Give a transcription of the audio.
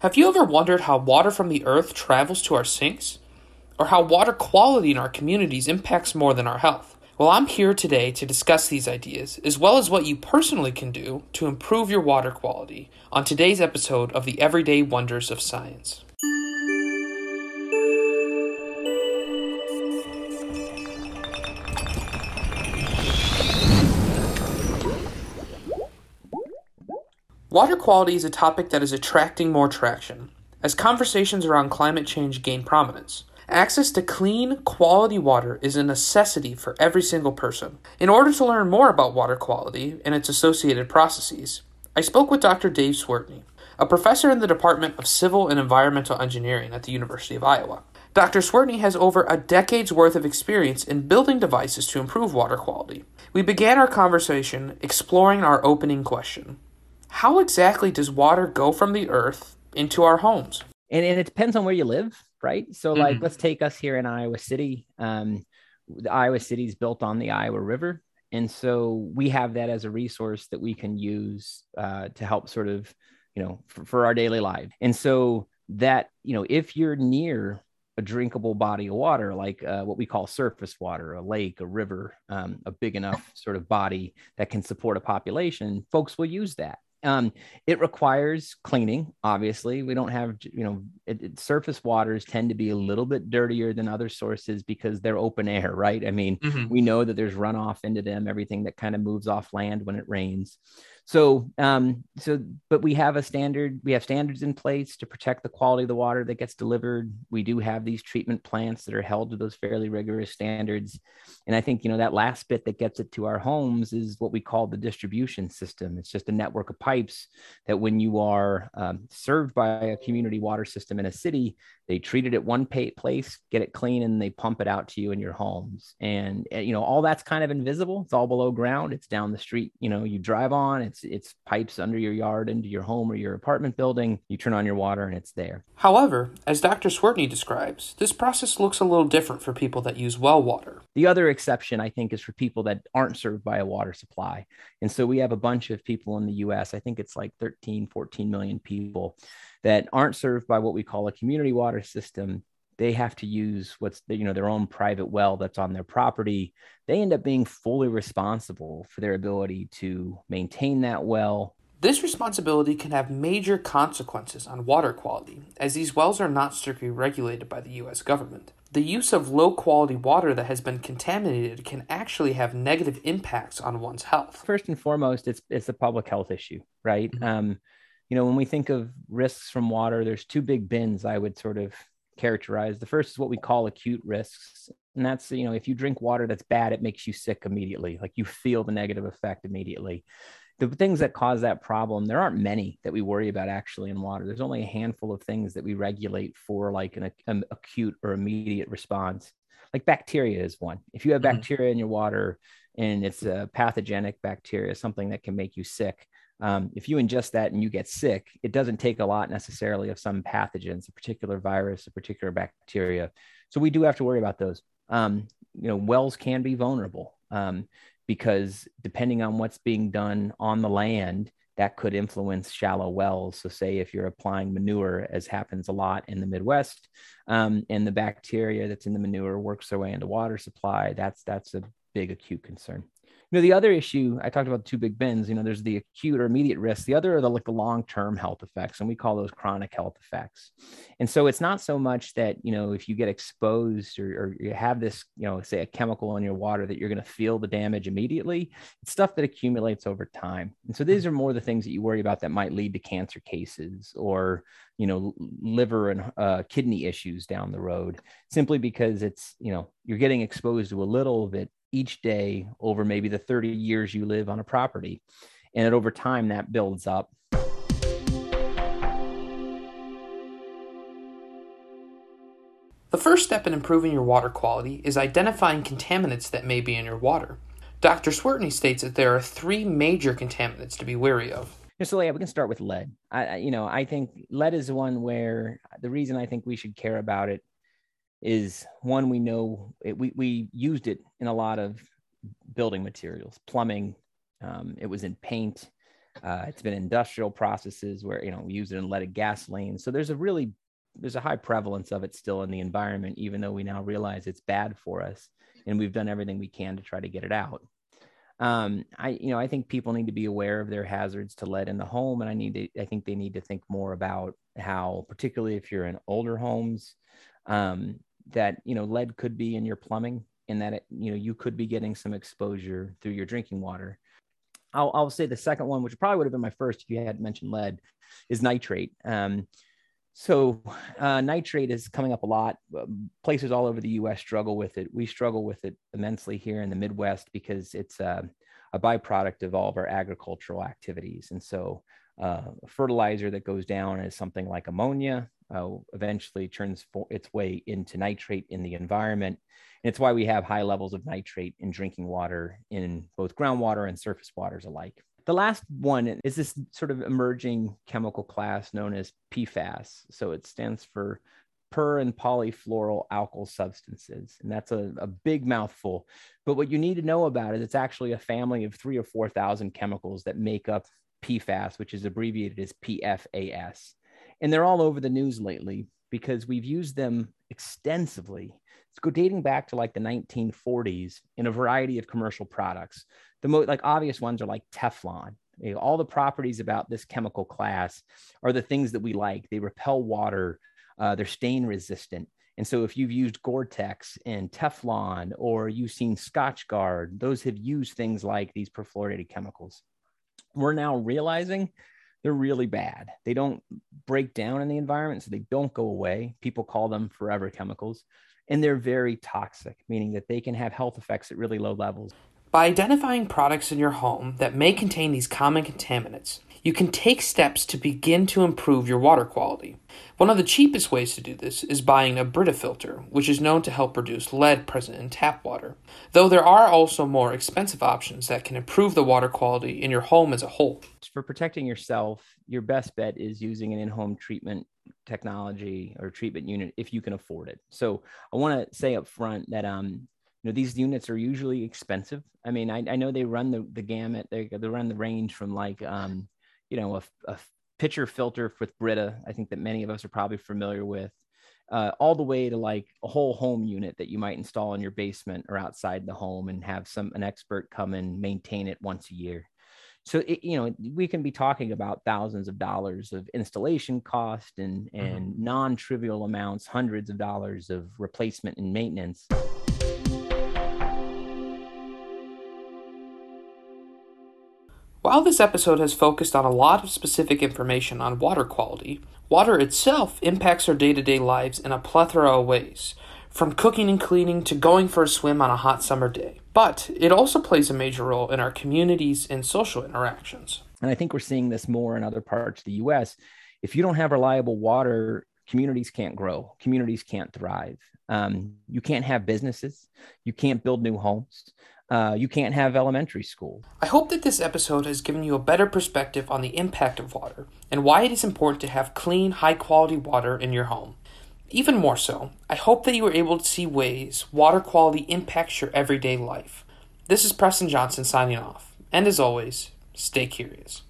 Have you ever wondered how water from the earth travels to our sinks? Or how water quality in our communities impacts more than our health? Well, I'm here today to discuss these ideas, as well as what you personally can do to improve your water quality, on today's episode of the Everyday Wonders of Science. Water quality is a topic that is attracting more traction as conversations around climate change gain prominence. Access to clean, quality water is a necessity for every single person. In order to learn more about water quality and its associated processes, I spoke with Dr. Dave Cwiertny, a professor in the Department of Civil and Environmental Engineering at the University of Iowa. Dr. Cwiertny has over a decade's worth of experience in building devices to improve water quality. We began our conversation exploring our opening question How exactly does water go from the earth into our homes? And, and it depends on where you live right? So, mm-hmm. like, let's take us here in Iowa City. Um, the Iowa City is built on the Iowa River. And so we have that as a resource that we can use uh, to help sort of, you know, for, for our daily life. And so that, you know, if you're near a drinkable body of water, like uh, what we call surface water, a lake, a river, um, a big enough sort of body that can support a population, folks will use that. Um, it requires cleaning. Obviously, we don't have you know it, it, surface waters tend to be a little bit dirtier than other sources because they're open air, right? I mean, mm-hmm. we know that there's runoff into them, everything that kind of moves off land when it rains. So, um, so, but we have a standard, we have standards in place to protect the quality of the water that gets delivered. We do have these treatment plants that are held to those fairly rigorous standards. And I think, you know, that last bit that gets it to our homes is what we call the distribution system. It's just a network of pipes that when you are um, served by a community water system in a city, they treat it at one place, get it clean, and they pump it out to you in your homes. And, eh, you know, all that's kind of invisible. It's all below ground. It's down the street, you know, you drive on, it's it's it's pipes under your yard into your home or your apartment building. You turn on your water and it's there. However, as Dr. Cwiertny describes, this process looks a little different for people that use well water. The other exception, I think, is for people that aren't served by a water supply. And so we have a bunch of people in the US, I think it's like 13, 14 million people that aren't served by what we call a community water system they have to use what's the, you know their own private well that's on their property they end up being fully responsible for their ability to maintain that well this responsibility can have major consequences on water quality, as these wells are not strictly regulated by the U.S. government. The use of low quality water that has been contaminated can actually have negative impacts on one's health. First and foremost, it's, it's a public health issue, right? Mm-hmm. Um, you know, when we think of risks from water, there's two big bins I would sort of characterize. The first is what we call acute risks. And that's, you know, if you drink water that's bad, it makes you sick immediately. Like you feel the negative effect immediately. The things that cause that problem, there aren't many that we worry about actually in water. There's only a handful of things that we regulate for like an, an acute or immediate response. Like bacteria is one. If you have mm-hmm. bacteria in your water and it's a pathogenic bacteria, something that can make you sick, um, if you ingest that and you get sick, it doesn't take a lot necessarily of some pathogens, a particular virus, a particular bacteria. So we do have to worry about those. Um, you know, wells can be vulnerable um, because depending on what's being done on the land, that could influence shallow wells. So, say if you're applying manure, as happens a lot in the Midwest, um, and the bacteria that's in the manure works their way into water supply, that's that's a big acute concern you know the other issue i talked about the two big bins you know there's the acute or immediate risk the other are the like the long-term health effects and we call those chronic health effects. And so it's not so much that you know if you get exposed or, or you have this you know say a chemical in your water that you're going to feel the damage immediately it's stuff that accumulates over time. And so these are more the things that you worry about that might lead to cancer cases or you know liver and uh, kidney issues down the road simply because it's you know you're getting exposed to a little of it each day over maybe the 30 years you live on a property. And over time, that builds up. The first step in improving your water quality is identifying contaminants that may be in your water. Dr. Cwiertny states that there are three major contaminants to be wary of. So yeah, we can start with lead. I, you know, I think lead is one where the reason I think we should care about it is one we know it, we we used it in a lot of building materials, plumbing. Um, it was in paint. Uh, it's been industrial processes where you know we use it in leaded gasoline. So there's a really there's a high prevalence of it still in the environment, even though we now realize it's bad for us, and we've done everything we can to try to get it out. Um, I you know I think people need to be aware of their hazards to lead in the home, and I need to I think they need to think more about how, particularly if you're in older homes, um, that you know lead could be in your plumbing, and that it, you know you could be getting some exposure through your drinking water. I'll, I'll say the second one, which probably would have been my first if you had mentioned lead, is nitrate. Um, so uh, nitrate is coming up a lot. Um, places all over the U.S. struggle with it. We struggle with it immensely here in the Midwest because it's a, a byproduct of all of our agricultural activities. And so, uh, fertilizer that goes down is something like ammonia. Uh, eventually turns its way into nitrate in the environment. And it's why we have high levels of nitrate in drinking water in both groundwater and surface waters alike. The last one is this sort of emerging chemical class known as PFAS. So it stands for per and polyfluoroalkyl alkyl substances. And that's a, a big mouthful. But what you need to know about is it's actually a family of three or 4,000 chemicals that make up PFAS, which is abbreviated as PFAS. And they're all over the news lately because we've used them extensively. It's go dating back to like the 1940s in a variety of commercial products the most like obvious ones are like Teflon. You know, all the properties about this chemical class are the things that we like. They repel water, uh, they're stain resistant. And so if you've used Gore-Tex and Teflon or you've seen Scotchgard, those have used things like these perfluorinated chemicals. We're now realizing they're really bad. They don't break down in the environment, so they don't go away. People call them forever chemicals. And they're very toxic, meaning that they can have health effects at really low levels. By identifying products in your home that may contain these common contaminants, you can take steps to begin to improve your water quality. One of the cheapest ways to do this is buying a Brita filter, which is known to help reduce lead present in tap water. Though there are also more expensive options that can improve the water quality in your home as a whole. For protecting yourself, your best bet is using an in home treatment technology or treatment unit if you can afford it. So I want to say up front that um, you know these units are usually expensive i mean i, I know they run the, the gamut they, they run the range from like um you know a, a pitcher filter with brita i think that many of us are probably familiar with uh, all the way to like a whole home unit that you might install in your basement or outside the home and have some an expert come and maintain it once a year so it, you know we can be talking about thousands of dollars of installation cost and and mm-hmm. non-trivial amounts hundreds of dollars of replacement and maintenance While this episode has focused on a lot of specific information on water quality, water itself impacts our day to day lives in a plethora of ways, from cooking and cleaning to going for a swim on a hot summer day. But it also plays a major role in our communities and social interactions. And I think we're seeing this more in other parts of the US. If you don't have reliable water, communities can't grow, communities can't thrive. Um, you can't have businesses, you can't build new homes uh, you can't have elementary school. I hope that this episode has given you a better perspective on the impact of water and why it is important to have clean, high quality water in your home. Even more so, I hope that you were able to see ways water quality impacts your everyday life. This is Preston Johnson signing off, and as always, stay curious.